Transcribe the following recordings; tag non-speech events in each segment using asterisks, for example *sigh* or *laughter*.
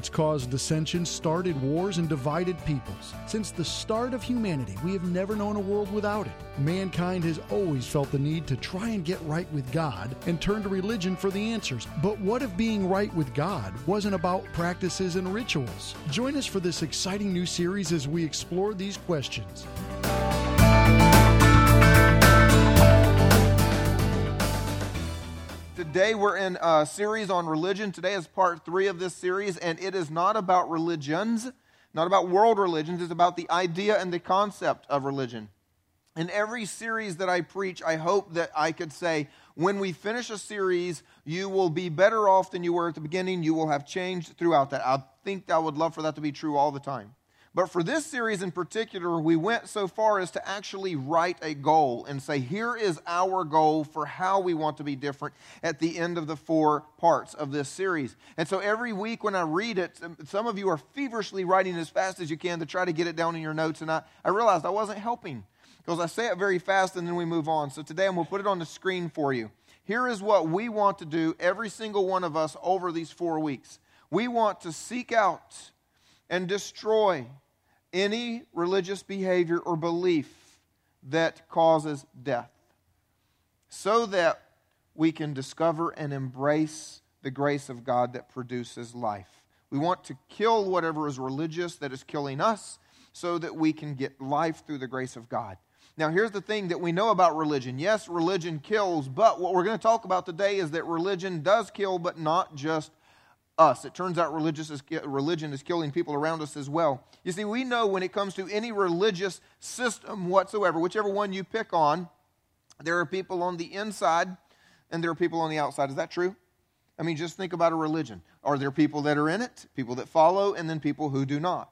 It's caused dissension, started wars, and divided peoples. Since the start of humanity, we have never known a world without it. Mankind has always felt the need to try and get right with God and turn to religion for the answers. But what if being right with God wasn't about practices and rituals? Join us for this exciting new series as we explore these questions. Today we're in a series on religion. Today is part three of this series, and it is not about religions, not about world religions. It's about the idea and the concept of religion. In every series that I preach, I hope that I could say, when we finish a series, you will be better off than you were at the beginning. You will have changed throughout that. I think I would love for that to be true all the time. But for this series in particular, we went so far as to actually write a goal and say, here is our goal for how we want to be different at the end of the four parts of this series. And so every week when I read it, some of you are feverishly writing as fast as you can to try to get it down in your notes. And I, I realized I wasn't helping because I say it very fast and then we move on. So today I'm going to put it on the screen for you. Here is what we want to do, every single one of us, over these four weeks. We want to seek out and destroy any religious behavior or belief that causes death so that we can discover and embrace the grace of God that produces life. We want to kill whatever is religious that is killing us so that we can get life through the grace of God. Now, here's the thing that we know about religion. Yes, religion kills, but what we're going to talk about today is that religion does kill, but not just us. It turns out religious is, religion is killing people around us as well. You see, we know when it comes to any religious system whatsoever, whichever one you pick on, there are people on the inside and there are people on the outside. Is that true? I mean, just think about a religion. Are there people that are in it, people that follow, and then people who do not?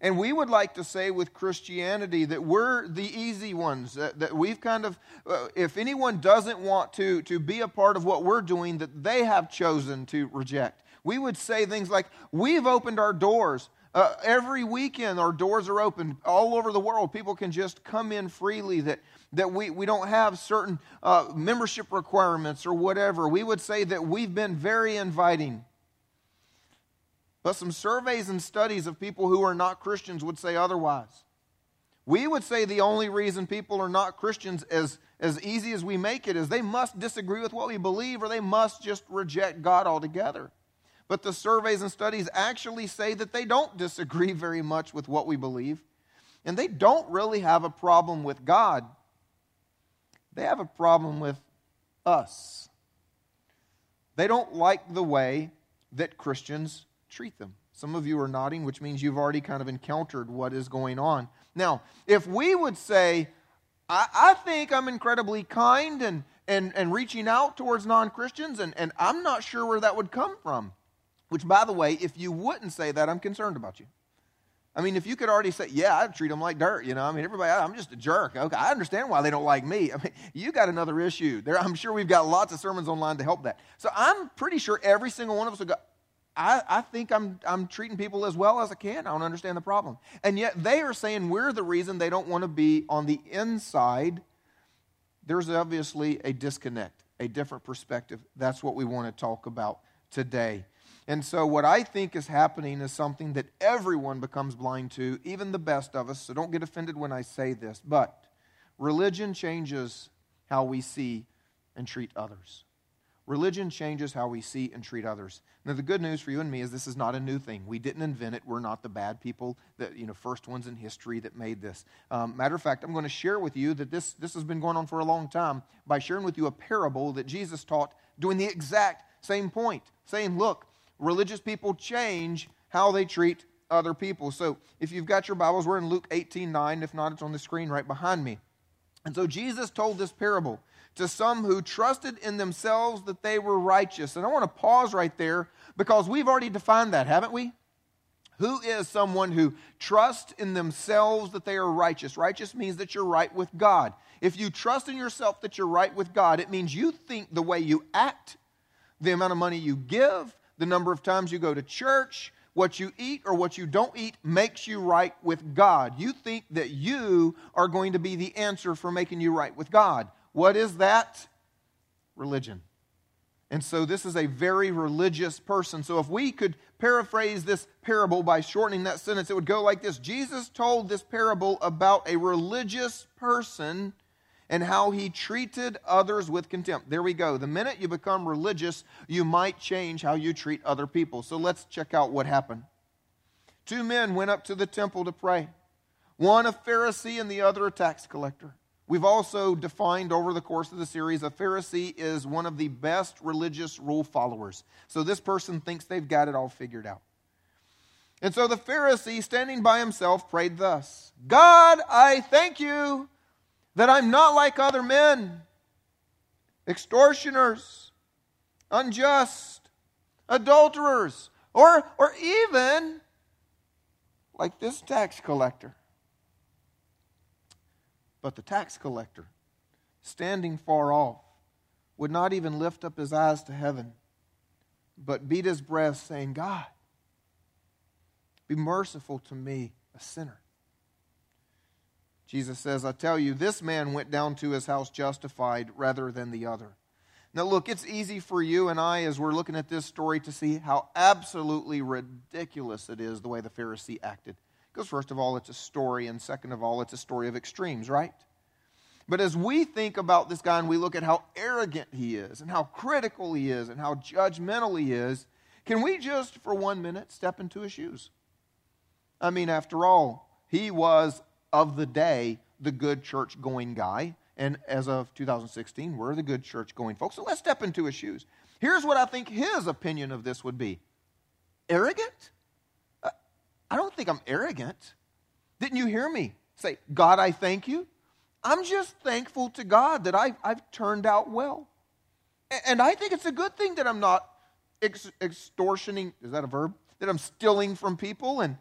And we would like to say with Christianity that we're the easy ones, that, that we've kind of, uh, if anyone doesn't want to, to be a part of what we're doing, that they have chosen to reject we would say things like, We've opened our doors. Uh, every weekend, our doors are open all over the world. People can just come in freely, that, that we, we don't have certain uh, membership requirements or whatever. We would say that we've been very inviting. But some surveys and studies of people who are not Christians would say otherwise. We would say the only reason people are not Christians, as, as easy as we make it, is they must disagree with what we believe or they must just reject God altogether. But the surveys and studies actually say that they don't *laughs* disagree very much with what we believe. And they don't really have a problem with God, they have a problem with us. They don't like the way that Christians treat them. Some of you are nodding, which means you've already kind of encountered what is going on. Now, if we would say, I, I think I'm incredibly kind and, and, and reaching out towards non Christians, and, and I'm not sure where that would come from. Which, by the way, if you wouldn't say that, I'm concerned about you. I mean, if you could already say, yeah, I'd treat them like dirt, you know, I mean, everybody, I'm just a jerk. Okay, I understand why they don't like me. I mean, you got another issue. There, I'm sure we've got lots of sermons online to help that. So I'm pretty sure every single one of us will go, I, I think I'm, I'm treating people as well as I can. I don't understand the problem. And yet they are saying we're the reason they don't want to be on the inside. There's obviously a disconnect, a different perspective. That's what we want to talk about today. And so, what I think is happening is something that everyone becomes blind to, even the best of us. So, don't get offended when I say this. But religion changes how we see and treat others. Religion changes how we see and treat others. Now, the good news for you and me is this is not a new thing. We didn't invent it. We're not the bad people, that you know, first ones in history that made this. Um, matter of fact, I'm going to share with you that this, this has been going on for a long time by sharing with you a parable that Jesus taught doing the exact same point, saying, look, religious people change how they treat other people. So if you've got your Bibles, we're in Luke 18 9. If not, it's on the screen right behind me. And so Jesus told this parable to some who trusted in themselves that they were righteous. And I want to pause right there because we've already defined that, haven't we? Who is someone who trusts in themselves that they are righteous? Righteous means that you're right with God. If you trust in yourself that you're right with God, it means you think the way you act, the amount of money you give, the number of times you go to church, what you eat or what you don't eat makes you right with God. You think that you are going to be the answer for making you right with God. What is that? Religion. And so this is a very religious person. So if we could paraphrase this parable by shortening that sentence, it would go like this Jesus told this parable about a religious person and how he treated others with contempt. There we go. The minute you become religious, you might change how you treat other people. So let's check out what happened. Two men went up to the temple to pray one a Pharisee and the other a tax collector. We've also defined over the course of the series a Pharisee is one of the best religious rule followers. So this person thinks they've got it all figured out. And so the Pharisee, standing by himself, prayed thus God, I thank you that I'm not like other men, extortioners, unjust, adulterers, or, or even like this tax collector. But the tax collector, standing far off, would not even lift up his eyes to heaven, but beat his breast, saying, God, be merciful to me, a sinner. Jesus says, I tell you, this man went down to his house justified rather than the other. Now, look, it's easy for you and I, as we're looking at this story, to see how absolutely ridiculous it is the way the Pharisee acted. Because, first of all, it's a story, and second of all, it's a story of extremes, right? But as we think about this guy and we look at how arrogant he is, and how critical he is, and how judgmental he is, can we just, for one minute, step into his shoes? I mean, after all, he was of the day the good church going guy. And as of 2016, we're the good church going folks. So let's step into his shoes. Here's what I think his opinion of this would be arrogant? Uh, I don't think I'm arrogant. Didn't you hear me say, God, I thank you? I'm just thankful to God that I've, I've turned out well. And I think it's a good thing that I'm not ex- extortioning, is that a verb? That I'm stealing from people and,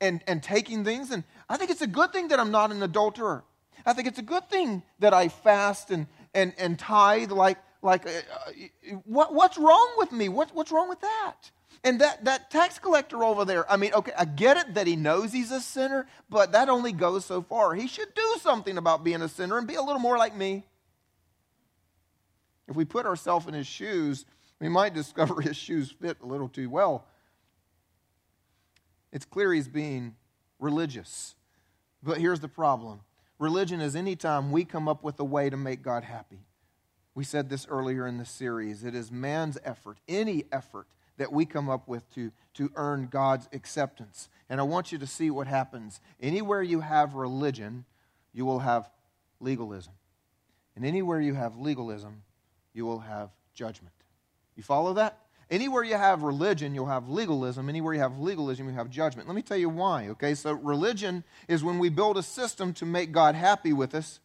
and, and taking things. And I think it's a good thing that I'm not an adulterer. I think it's a good thing that I fast and, and, and tithe like, like uh, uh what, what's wrong with me? What, what's wrong with that? And that, that tax collector over there, I mean, okay, I get it that he knows he's a sinner, but that only goes so far. He should do something about being a sinner and be a little more like me. If we put ourselves in his shoes, we might *laughs* discover his shoes fit a little too well. It's clear he's being religious. But here's the problem religion is any time we come up with a way to make God happy. We said this earlier in the series. It is man's effort, any effort that we come up with to, to earn God's acceptance. And I want you to see what happens. Anywhere you have religion, you will have legalism. And anywhere you have legalism, you will have judgment. You follow that? Anywhere you have religion, you'll have legalism. Anywhere you have legalism, you have judgment. Let me tell you why, okay? So, religion is when we build a system to make God happy with us.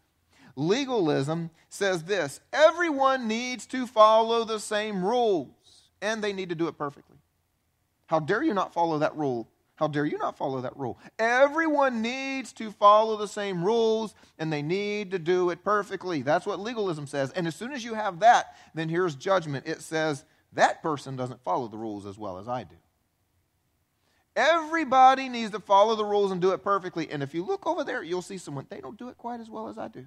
Legalism says this everyone needs to follow the same rules and they need to do it perfectly. How dare you not follow that rule? How dare you not follow that rule? Everyone needs to follow the same rules and they need to do it perfectly. That's what legalism says. And as soon as you have that, then here's judgment. It says that person doesn't follow the rules as well as I do. Everybody needs to follow the rules and do it perfectly. And if you look over there, you'll see someone, they don't do it quite as well as I do.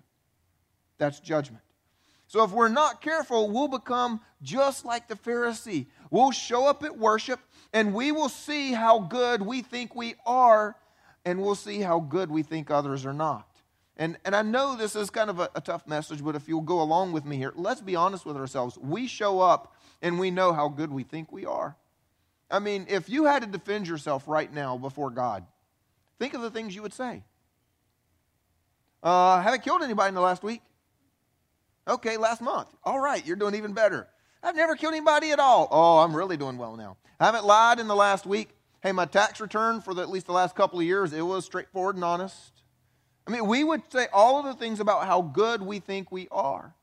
That's judgment. So if we're not careful, we'll become just like the Pharisee. We'll show up at worship and we will see how good we think we are, and we'll see how good we think others are not. And, and I know this is kind of a, a tough message, but if you'll go along with me here, let's be honest with ourselves. We show up and we know how good we think we are. I mean, if you had to defend yourself right now before God, think of the things you would say. Uh, haven't killed anybody in the last week. Okay, last month. All right, you're doing even better. I've never killed anybody at all. Oh, I'm really doing well now. I haven't lied in the last week. Hey, my tax return for the, at least the last couple of years, it was straightforward and honest. I mean, we would say all of the things about how good we think we are.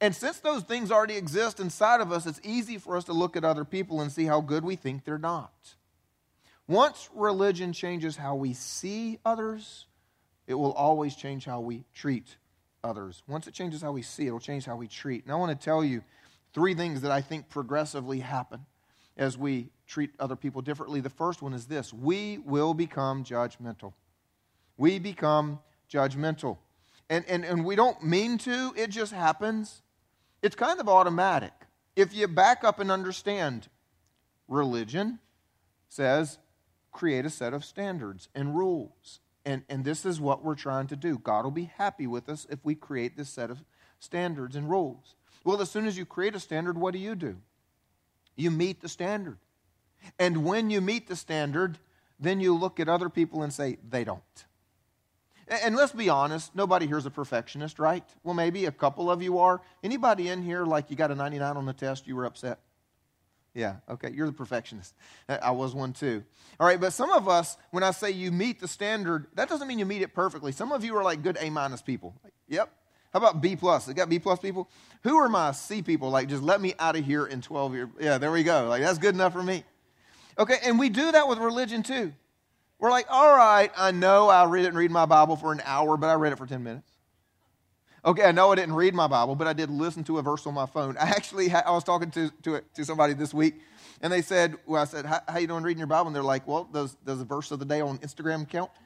And since those things already exist inside of us, it's easy for us to look at other people and see how good we think they're not. Once religion changes how we see others, it will always change how we treat others. Once it changes how we see, it'll change how we treat. And I want to tell you three things that I think progressively happen as we treat other people differently. The first one is this we will become judgmental. We become judgmental. And, and, and we don't mean to, it just happens. It's kind of automatic. If you back up and understand, religion says create a set of standards and rules. And, and this is what we're trying to do. God will be happy with us if we create this set of standards and rules. Well, as soon as you create a standard, what do you do? You meet the standard. And when you meet the standard, then you look at other people and say, they don't. And let's be honest, nobody here's a perfectionist, right? Well, maybe a couple of you are. Anybody in here like you got a 99 on the test, you were upset? Yeah, okay, you're the perfectionist. I was one too. All right, but some of us, when I say you meet the standard, that doesn't mean you meet it perfectly. Some of you are like good A minus people. Yep. How about B plus? They got B plus people? Who are my C people? Like, just let me out of here in 12 years. Yeah, there we go. Like, that's good enough for me. Okay, and we do that with religion too. We're like, all right, I know I didn't read my Bible for an hour, but I read it for 10 minutes. Okay, I know I didn't read my Bible, but I did listen to a verse on my phone. I actually, I was talking to, to, to somebody this week, and they said, well, I said, how, you doing reading your Bible? And they're like, well, does, does the verse of the day on Instagram count? *laughs*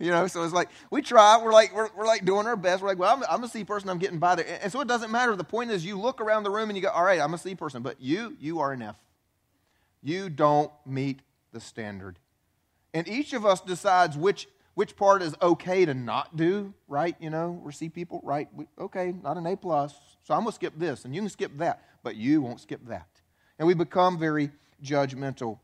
You know, so it's like we try. We're like we're, we're like doing our best. We're like, well, I'm, I'm a C person. I'm getting by there, and so it doesn't matter. The point is, you look around the room and you go, all right, I'm a C person, but you you are an F. You don't meet the standard, and each of us decides which which part is okay to not do. Right? You know, we're C people. Right? We, okay, not an A plus. So I'm gonna skip this, and you can skip that, but you won't skip that, and we become very judgmental.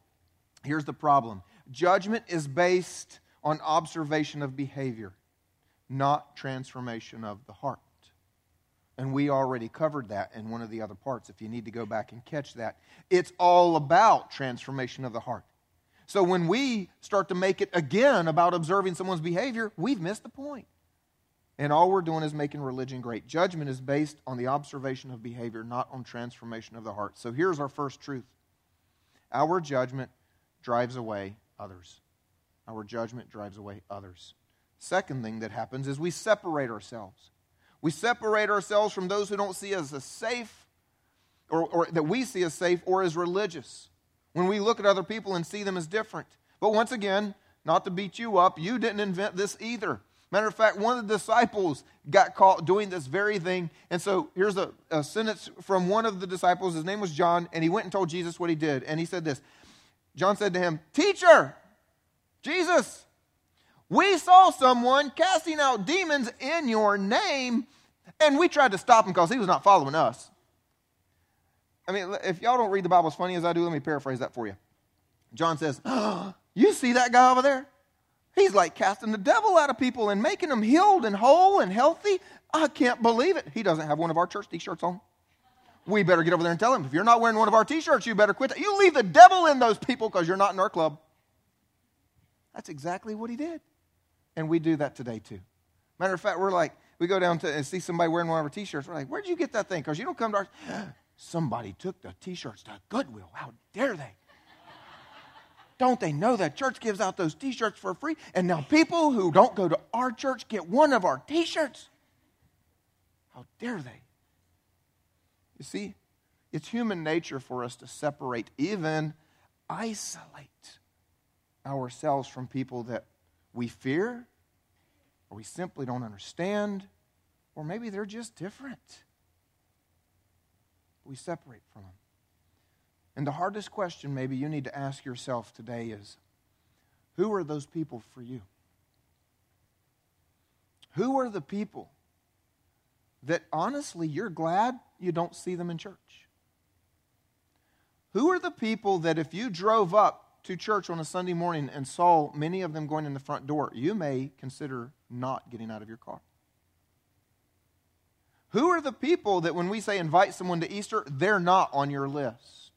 Here's the problem: judgment is based on observation of behavior, not transformation of the heart. And we already covered that in one of the other parts. If you need to go back and catch that, it's all about transformation of the heart. So when we start to make it again about observing someone's behavior, we've missed the point. And all we're doing is making religion great. Judgment is based on the observation of behavior, not on transformation of the heart. So here's our first truth our judgment drives away others. Our judgment drives away others. Second thing that happens is we separate ourselves. We separate ourselves from those who don't see us as safe or, or, that we see as safe or as religious. When we look at other people and see them as different. But once again, not to beat you up, you didn't invent this either. Matter of fact, one of the disciples got caught doing this very thing. And so here's a, a sentence from one of the disciples. His name was John, and he went and told Jesus what he did. And he said this John said to him, Teacher, Jesus, we saw someone casting out demons in your name, and we tried to stop him because he was not following us. I mean, if y'all don't read the Bible as funny as I do, let me paraphrase that for you. John says, oh, *gasps* You see that guy over there? He's like casting the devil out of people and making them healed and whole and healthy. I can't believe it. He doesn't have one of our church t shirts on. We better get over there and tell him if you're not wearing one of our t shirts, you better quit that. You leave the devil in those people because you're not in our club. That's exactly what he did. And we do that today too. Matter of fact, we're like, we go down to and see somebody wearing one of our t shirts. We're like, where'd you get that thing? Because you don't come to our. Somebody took the t shirts to Goodwill. How dare they? Don't they know that church gives out those t shirts for free? And now people who don't go to our church get one of our t shirts. How dare they? You see, it's human nature for us to separate, even isolate ourselves from people that we fear, or we simply don't understand, or maybe they're just different. We separate from them. And the hardest question maybe you need to ask yourself today is who are those people for you? Who are the people that honestly you're glad you don't see them in church? Who are the people that if you drove up to church on a Sunday morning and saw many of them going in the front door, you may consider not getting out of your car. Who are the people that when we say invite someone to Easter, they're not on your list?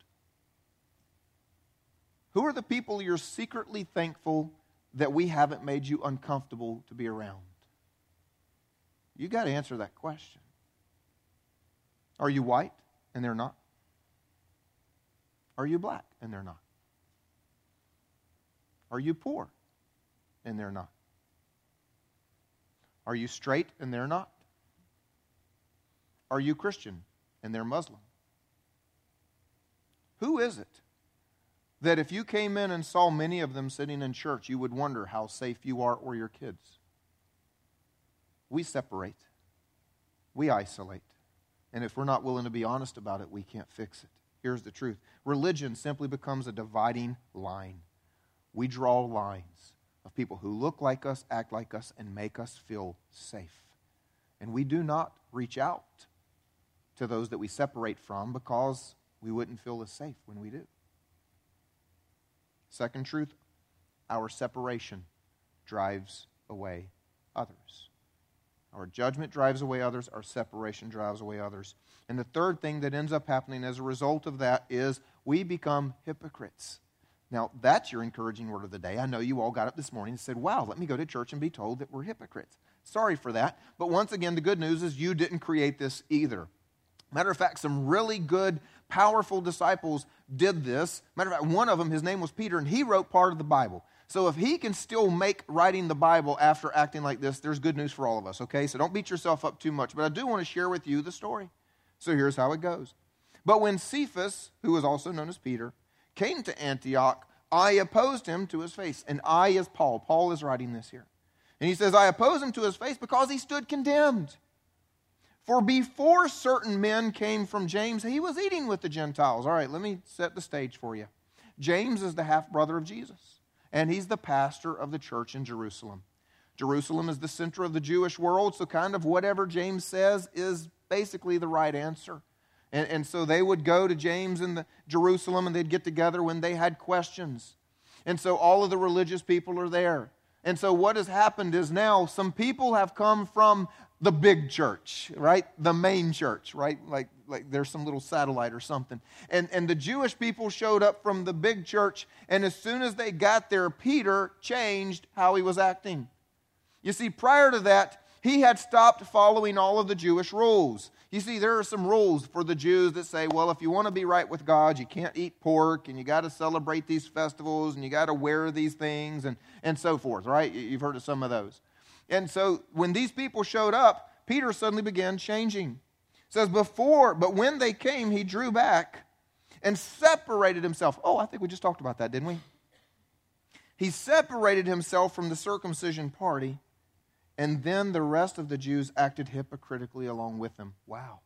Who are the people you're secretly thankful that we haven't made you uncomfortable to be around? You got to answer that question. Are you white and they're not? Are you black and they're not? Are you poor? And they're not. Are you straight and they're not? Are you Christian and they're Muslim? Who is it that if you came in and saw many of them sitting in church, you would wonder how safe you are or your kids? We separate, we isolate, And if we're not willing to be honest about it, we can't fix it. Here's the truth religion simply becomes a dividing line. We draw lines of people who look like us, act like us, and make us feel safe. And we do not reach out to those that we separate from because we wouldn't feel as safe when we do. Second truth our separation drives away others. Our judgment drives away others, our separation drives away others. And the third thing that ends up happening as a result of that is we become hypocrites. Now, that's your encouraging word of the day. I know you all got up this morning and said, Wow, let me go to church and be told that we're hypocrites. Sorry for that. But once again, the good news is you didn't create this either. Matter of fact, some really good, powerful disciples did this. Matter of fact, one of them, his name was Peter, and he wrote part of the Bible. So if he can still make writing the Bible after acting like this, there's good news for all of us, okay? So don't beat yourself up too much. But I do want to share with you the story. So here's how it goes. But when Cephas, who was also known as Peter, came to Antioch, I opposed him to his face. And I is Paul. Paul is writing this here. And he says, I oppose him to his face because he stood condemned. For before certain men came from James, he was eating with the Gentiles. All right, let me set the stage for you. James is the half brother of Jesus and he's the pastor of the church in Jerusalem. Jerusalem is the center of the Jewish world, so kind of whatever James says is basically the right answer. And, and so they would go to James in the Jerusalem and they'd get together when they had questions. And so all of the religious people are there. And so what has happened is now some people have come from the big church, right? The main church, right? Like, like there's some little satellite or something. And, and the Jewish people showed up from the big church, and as soon as they got there, Peter changed how he was acting. You see, prior to that, he had stopped following all of the Jewish rules. You see, there are some rules for the Jews that say, well, if you want to be right with God, you can't eat pork, and you got to celebrate these festivals, and you got to wear these things, and, and so forth, right? You've heard of some of those. And so when these people showed up, Peter suddenly began changing. It says, Before, but when they came, he drew back and separated himself. Oh, I think we just talked about that, didn't we? He separated himself from the circumcision party, and then the rest of the Jews acted hypocritically along with him. Wow.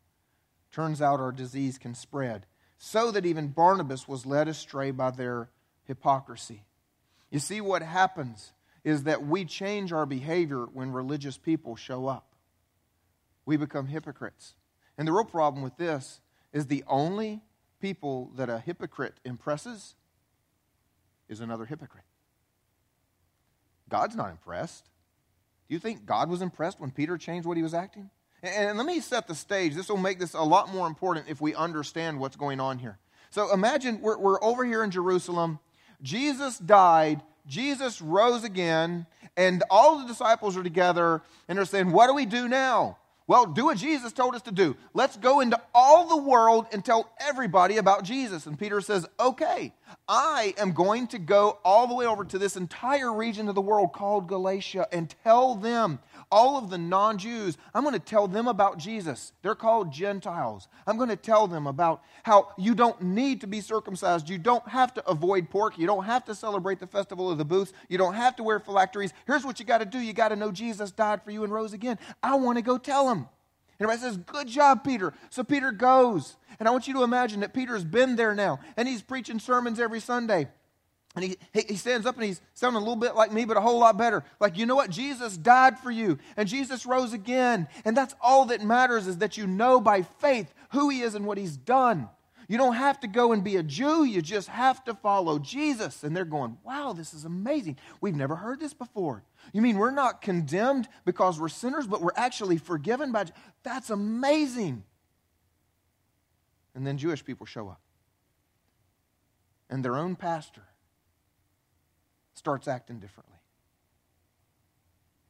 Turns out our disease can spread, so that even Barnabas was led astray by their hypocrisy. You see, what happens is that we change our behavior when religious people show up. We become hypocrites. And the real problem with this is the only people that a hypocrite impresses is another hypocrite. God's not impressed. Do you think God was impressed when Peter changed what he was acting? And let me set the stage. This will make this a lot more important if we understand what's going on here. So imagine we're, we're over here in Jerusalem. Jesus died Jesus rose again, and all the disciples are together, and they're saying, What do we do now? Well, do what Jesus told us to do. Let's go into all the world and tell everybody about Jesus. And Peter says, Okay, I am going to go all the way over to this entire region of the world called Galatia and tell them all of the non Jews, I'm going to tell them about Jesus. They're called Gentiles. I'm going to tell them about how you don't need to be circumcised. You don't have to avoid pork. You don't have to celebrate the festival of the booths. You don't have to wear phylacteries. Here's what you got to do you got to know Jesus died for you and rose again. I want to go tell them. And everybody says, Good job, Peter. So Peter goes. And I want you to imagine that Peter's been there now, and he's preaching sermons every Sunday. And he, he stands up and he's sounding a little bit like me, but a whole lot better. Like, you know what? Jesus died for you, and Jesus rose again. And that's all that matters is that you know by faith who he is and what he's done. You don't have to go and be a Jew, you just have to follow Jesus. And they're going, wow, this is amazing. We've never heard this before. You mean we're not condemned because we're sinners, but we're actually forgiven by. That's amazing. And then Jewish people show up. And their own pastor starts acting differently.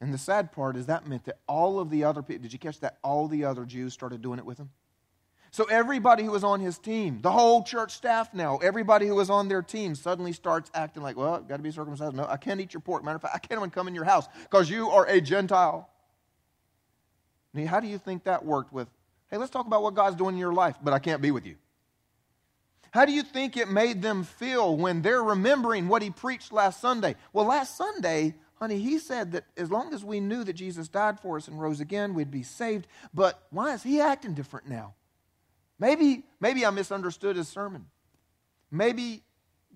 And the sad part is that meant that all of the other people, did you catch that? All the other Jews started doing it with him. So everybody who was on his team, the whole church staff now, everybody who was on their team suddenly starts acting like, well, i got to be circumcised. No, I can't eat your pork. Matter of fact, I can't even come in your house because you are a Gentile. Now, how do you think that worked with, hey, let's talk about what God's doing in your life, but I can't be with you? How do you think it made them feel when they're remembering what he preached last Sunday? Well, last Sunday, honey, he said that as long as we knew that Jesus died for us and rose again, we'd be saved. But why is he acting different now? Maybe, maybe I misunderstood his sermon. Maybe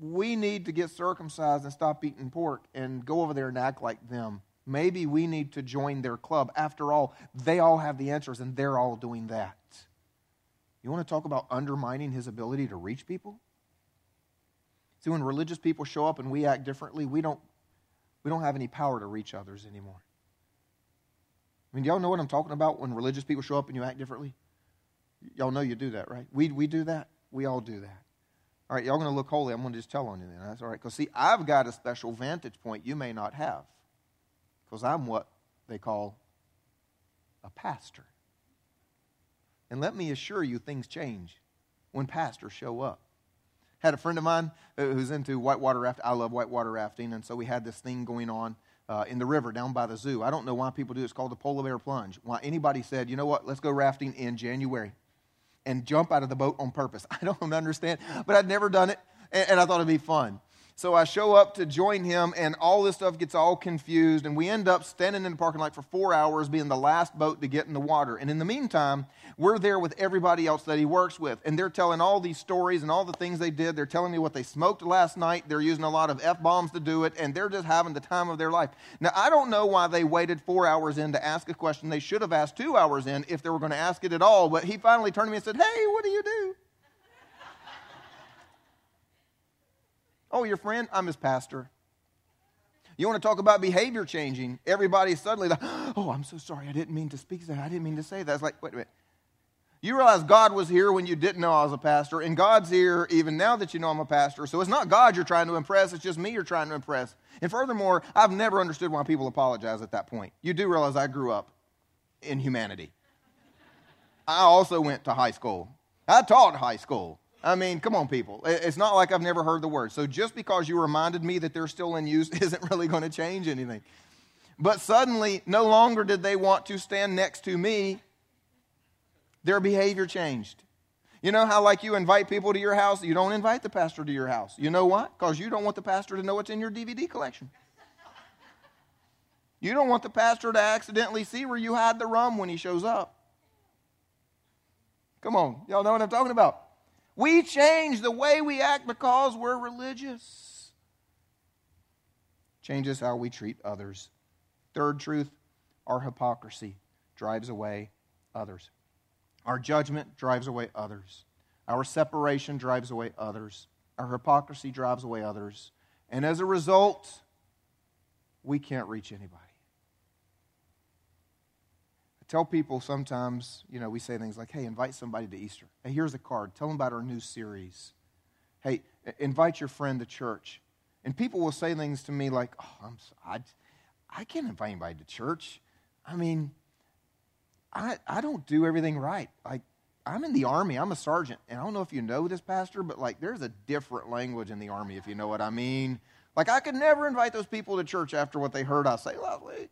we need to get circumcised and stop eating pork and go over there and act like them. Maybe we need to join their club. After all, they all have the answers and they're all doing that. You want to talk about undermining his ability to reach people? See, when religious people show up and we act differently, we don't, we don't have any power to reach others anymore. I mean, y'all know what I'm talking about when religious people show up and you act differently? Y'all know you do that, right? We, we do that. We all do that. All right, y'all going to look holy. I'm going to just tell on you then. That's all right. Because, see, I've got a special vantage point you may not have. Because I'm what they call a pastor. And let me assure you, things change when pastors show up. Had a friend of mine who's into whitewater rafting. I love whitewater rafting. And so we had this thing going on uh, in the river down by the zoo. I don't know why people do it. It's called the polar bear plunge. Why anybody said, you know what, let's go rafting in January and jump out of the boat on purpose. *laughs* I don't understand, but I'd never done it, and, and I thought it'd be fun. So I show up to join him, and all this stuff gets all confused, and we end up standing in the parking lot for four hours, being the last boat to get in the water. And in the meantime, we're there with everybody else that he works with, and they're telling all these stories and all the things they did. They're telling me what they smoked last night. They're using a lot of F bombs to do it, and they're just having the time of their life. Now, I don't know why they waited four hours in to ask a question they should have asked two hours in if they were going to ask it at all, but he finally turned to me and said, Hey, what do you do? Oh, your friend? I'm his pastor. You want to talk about behavior changing? Everybody suddenly like, *gasps* oh, I'm so sorry. I didn't mean to speak that. I didn't mean to say that. It's like, wait a minute. You realize God was here when you didn't know I was a pastor, and God's here even now that you know I'm a pastor. So it's not God you're trying to impress, it's just me you're trying to impress. And furthermore, I've never understood why people apologize at that point. You do realize I grew up in humanity. I also went to high school. I taught high school. I mean, come on, people. It's not like I've never heard the word. So just because you reminded me that they're still in use *laughs* isn't really going to change anything. But suddenly, no longer did they want to stand next to me. Their behavior changed. You know how, like, you invite people to your house, you don't invite the pastor to your house. You know what? Because you don't want the pastor to know what's in your DVD collection. You don't want the pastor to accidentally see where you hide the rum when he shows up. Come on, y'all know what I'm talking about. We change the way we act because we're religious. Changes how we treat others. Third truth our hypocrisy drives away others. Our judgment drives away others. Our separation drives away others. Our hypocrisy drives away others. And as a result, we can't reach anybody tell people sometimes, you know, we say things like, hey, invite somebody to Easter. Hey, here's a card. Tell them about our new series. Hey, invite your friend to church. And people will say things to me like, oh, I'm, I, I can't invite anybody to church. I mean, I, I don't do everything right. Like, I'm in the army. I'm a sergeant. And I don't know if you know this, Pastor, but like, there's a different language in the army, if you know what I mean. Like, I could never invite those people to church after what they heard I say last week.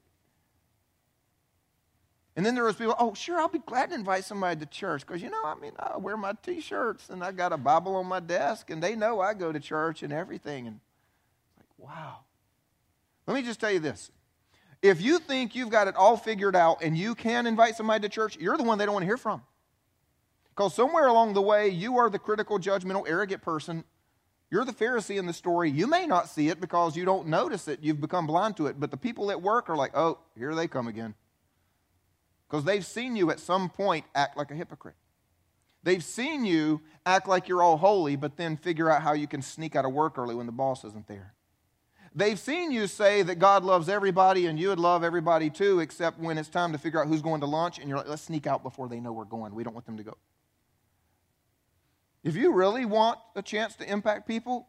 And then there was people, oh, sure, I'll be glad to invite somebody to church because, you know, I mean, I wear my t shirts and I got a Bible on my desk and they know I go to church and everything. And like, wow. Let me just tell you this. If you think you've got it all figured out and you can invite somebody to church, you're the one they don't want to hear from. Because somewhere along the way, you are the critical, judgmental, arrogant person. You're the Pharisee in the story. You may not see it because you don't notice it. You've become blind to it. But the people at work are like, oh, here they come again because they've seen you at some point act like a hypocrite. They've seen you act like you're all holy, but then figure out how you can sneak out of work early when the boss isn't there. They've seen you say that God loves everybody and you would love everybody too, except when it's time to figure out who's going to lunch and you're like, let's sneak out before they know we're going. We don't want them to go. If you really want a chance to impact people,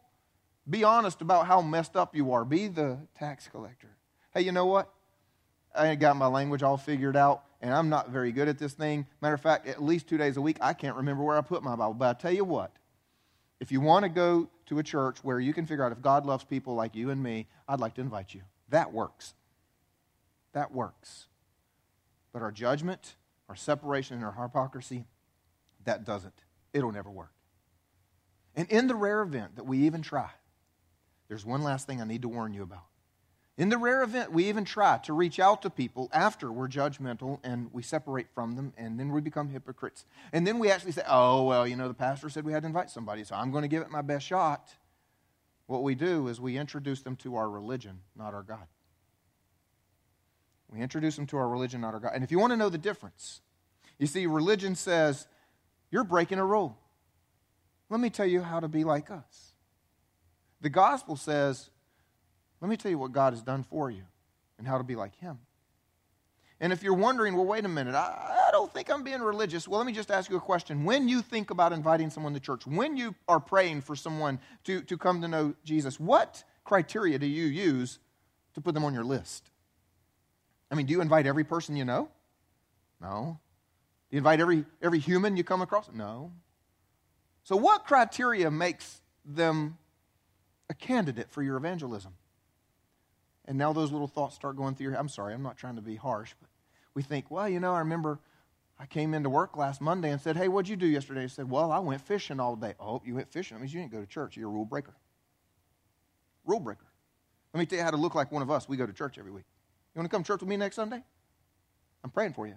be honest about how messed up you are. Be the tax collector. Hey, you know what? I ain't got my language all figured out and I'm not very good at this thing. Matter of fact, at least two days a week, I can't remember where I put my Bible. But I tell you what, if you want to go to a church where you can figure out if God loves people like you and me, I'd like to invite you. That works. That works. But our judgment, our separation, and our hypocrisy, that doesn't. It'll never work. And in the rare event that we even try, there's one last thing I need to warn you about. In the rare event we even try to reach out to people after we're judgmental and we separate from them and then we become hypocrites. And then we actually say, oh, well, you know, the pastor said we had to invite somebody, so I'm going to give it my best shot. What we do is we introduce them to our religion, not our God. We introduce them to our religion, not our God. And if you want to know the difference, you see, religion says, you're breaking a rule. Let me tell you how to be like us. The gospel says, let me tell you what God has done for you and how to be like Him. And if you're wondering, well, wait a minute, I, I, don't think I'm being religious. Well, let me just ask you a question. When you think about inviting someone to church, when you are praying for someone to, to come to know Jesus, what criteria do you use to put them on your list? I mean, do you invite every person you know? No. Do you invite every, every human you come across? No. So, what criteria makes them a candidate for your evangelism? And now those little thoughts start going through your head. I'm sorry, I'm not trying to be harsh, but we think, well, you know, I remember I came into work last Monday and said, hey, what'd you do yesterday? I said, well, I went fishing all day. Oh, you went fishing? That means you didn't go to church. You're a rule breaker. Rule breaker. Let me tell you how to look like one of us. We go to church every week. You want to come to church with me next Sunday? I'm praying for you.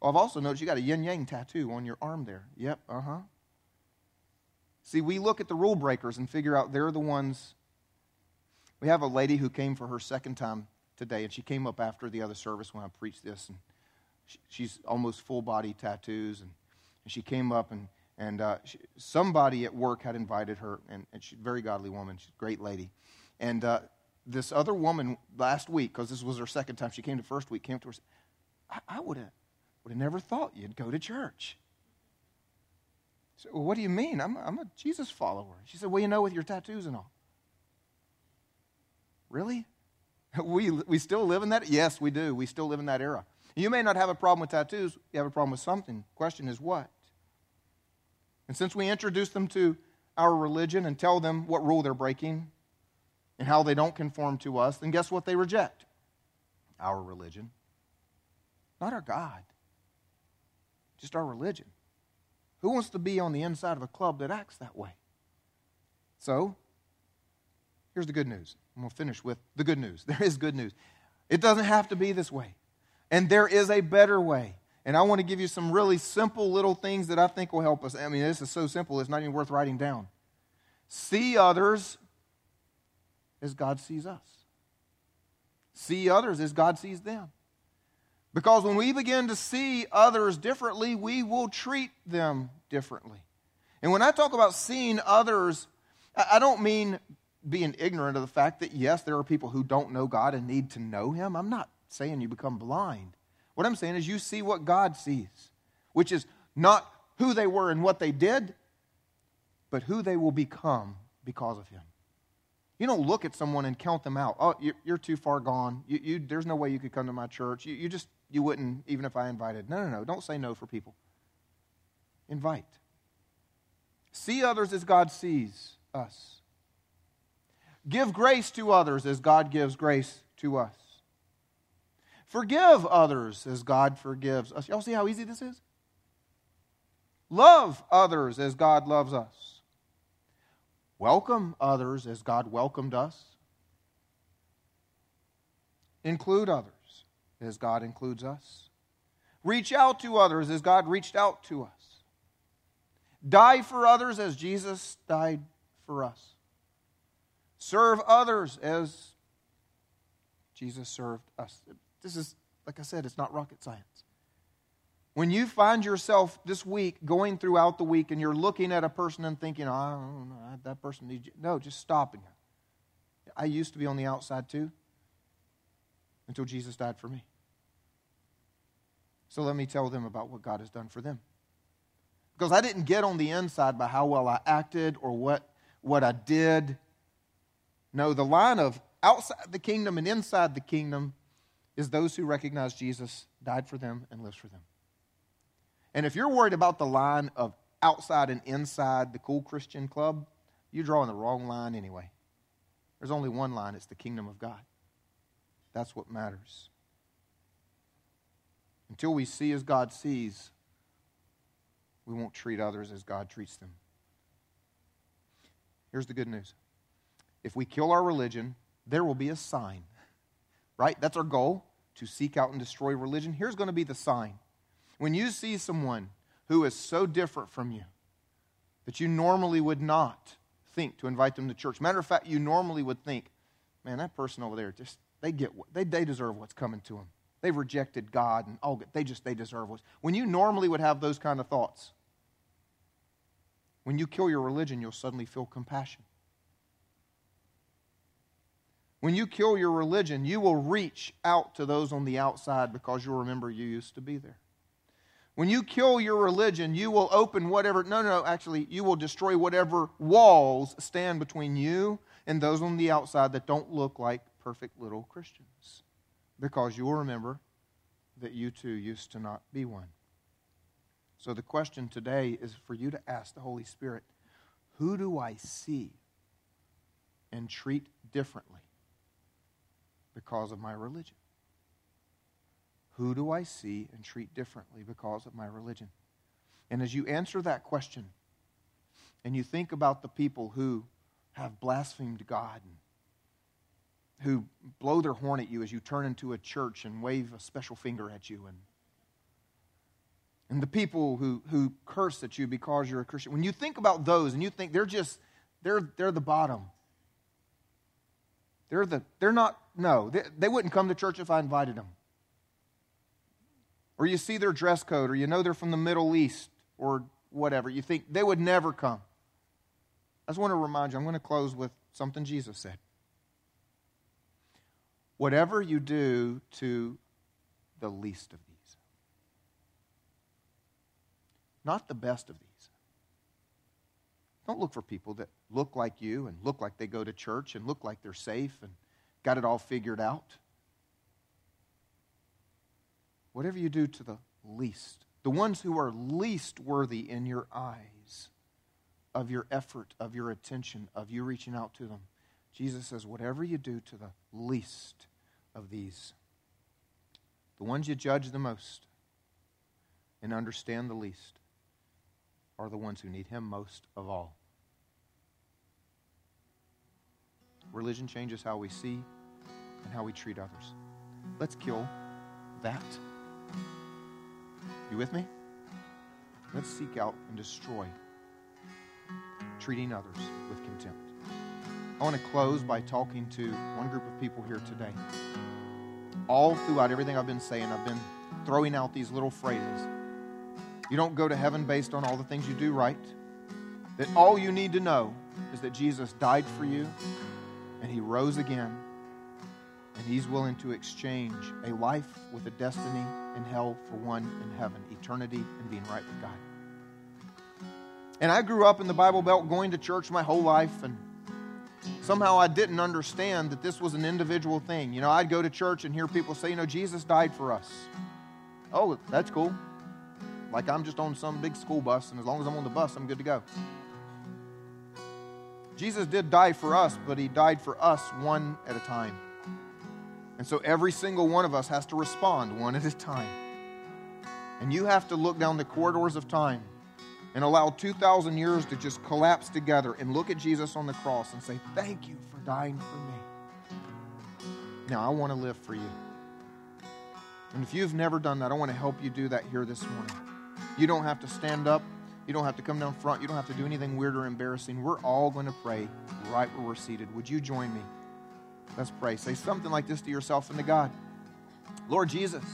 Well, I've also noticed you got a yin yang tattoo on your arm there. Yep, uh huh. See, we look at the rule breakers and figure out they're the ones. We have a lady who came for her second time today, and she came up after the other service when I preached this, and she's almost full body tattoos, and, and she came up and and uh, she, somebody at work had invited her, and, and she's a very godly woman. She's a great lady, and uh, this other woman last week, because this was her second time, she came the first week, came to her. I, I would have would have never thought you'd go to church. She Said, well, what do you mean? I'm, I'm a Jesus follower. She said, Well, you know, with your tattoos and all. Really? *laughs* We, we still live in that? Yes, we do. We still live in that era. You may not have a problem with tattoos, you have a problem with something. Question is what? And since we introduce them to our religion and tell them what rule they're breaking and how they don't conform to us, then guess what they reject? Our religion, not our God just our religion. Who wants to be on the inside of a club that acts that way? So, here's the good news. I'm going to finish with the good news. *laughs* There is good news. It doesn't have to be this way. And there is a better way. And I want to give you some really simple little things that I think will help us. I mean, this is so simple, it's not even worth writing down. See others as God sees us, see others as God sees them. Because when we begin to see others differently, we will treat them differently. And when I talk about seeing others, I don't mean being ignorant of the fact that, yes, there are people who don't know God and need to know Him. I'm not saying you become blind. What I'm saying is you see what God sees, which is not who they were and what they did, but who they will become because of Him. You don't look at someone and count them out. Oh, you're, too far gone. You, you, there's no way you could come to my church. You, you just you wouldn't, even if I invited. No, no, no. Don't say no for people. Invite. See others as God sees us. Give grace to others as God gives grace to us. Forgive others as God forgives us. Y'all see how easy this is? Love others as God loves us. Welcome others as God welcomed us. Include others as God includes us. Reach out to others as God reached out to us. Die for others as Jesus died for us. Serve others as Jesus served us. This is, like I said, it's not rocket science. When you find yourself this week going throughout the week and you're looking at a person and thinking, oh, I don't know, that person needs you. No, just stop. I used to be on the outside too until Jesus died for me. So let me tell them about what God has done for them. Because I didn't get on the inside by how well I acted or what, what I did. No, the line of outside the kingdom and inside the kingdom is those who recognize Jesus died for them and lives for them. And if you're worried about the line of outside and inside the cool Christian club, you're drawing the wrong line anyway. There's only one line it's the kingdom of God. That's what matters. Until we see as God sees, we won't treat others as God treats them. Here's the good news if we kill our religion there will be a sign. Right? That's our goal to seek out and destroy religion. Here's going to be the sign. When you see someone who is so different from you that you normally would not think to invite them to church. Matter of fact, you normally would think, man, that person over there, just they get they, they deserve what's coming to them. They've rejected God and oh, they just they deserve what's. When you normally would have those kind of thoughts, when you kill your religion, you'll suddenly feel compassion. When you kill your religion, you will reach out to those on the outside because you'll remember you used to be there. When you kill your religion, you will open whatever, no, no, actually, you will destroy whatever walls stand between you and those on the outside that don't look like perfect little Christians. Because you will remember that you too used to not be one. So the question today is for you to ask the Holy Spirit who do I see and treat differently because of my religion? Who do I see and treat differently because of my religion? And as you answer that question, and you think about the people who have blasphemed God and who blow their horn at you as you turn into a church and wave a special finger at you and and the people who, who curse at you because you're a Christian, when you think about those and you think they're just, they're, they're the bottom. They're, the, they're not, no, they, they wouldn't come to church if I invited them or you see their dress code, or you know they're from the Middle East, or whatever, you think they would never come. I just want to remind you, I'm going to close with something Jesus said. Whatever you do to the least of these, not the best of these. Don't look for people that look like you and look like they go to church and look like they're safe and got it all figured out. Whatever you do to the least, the ones who are least worthy in your eyes of your effort, of your attention, of you reaching out to them, Jesus says, whatever you do to the least of these, the ones you judge the most and understand the least, are the ones who need Him most of all. Religion changes how we see and how we treat others. Let's kill that. You with me? Let's seek out and destroy treating others with contempt. I want to close by talking to one group of people here today. All throughout everything I've been saying, I've been throwing out these little phrases. You don't go to heaven based on all the things you do right. That all you need to know is that Jesus died for you and he rose again and he's willing to exchange a life with a destiny in hell for one in heaven, eternity and being right with God. And I grew up in the Bible Belt going to church my whole life, and somehow I didn't understand that this was an individual thing. You know, I'd go to church and hear people say, you know, Jesus died for us. Oh, that's cool. Like I'm just on some big school bus, and as long as I'm on the bus, I'm good to go. Jesus did die for us, but he died for us one at a time. And so every single one of us has to respond one at a time. And you have to look down the corridors of time and allow 2,000 years to just collapse together and look at Jesus on the cross and say, Thank you for dying for me. Now I want to live for you. And if you've never done that, I want to help you do that here this morning. You don't have to stand up. You don't have to come down front. You don't have to do anything weird or embarrassing. We're all going to pray right where we're seated. Would you join me? Let's pray. Say something like this to yourself and to God Lord Jesus,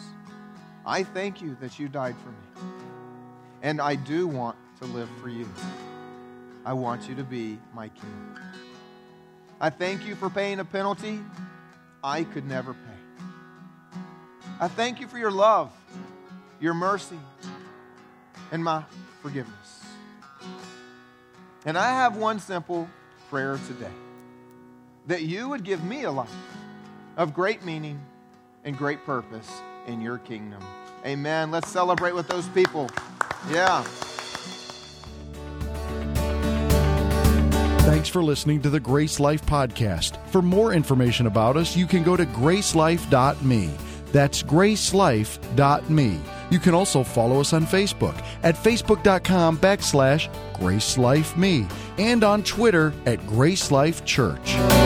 I thank you that you died for me. And I do want to live for you. I want you to be my king. I thank you for paying a penalty I could never pay. I thank you for your love, your mercy, and my forgiveness. And I have one simple prayer today that you would give me a life of great meaning and great purpose in your kingdom. Amen. Let's celebrate with those people. Yeah. Thanks for listening to the GraceLife Podcast. For more information about us, you can go to gracelife.me. That's gracelife.me. You can also follow us on Facebook at facebook.com backslash gracelifeme and on Twitter at GraceLife Church.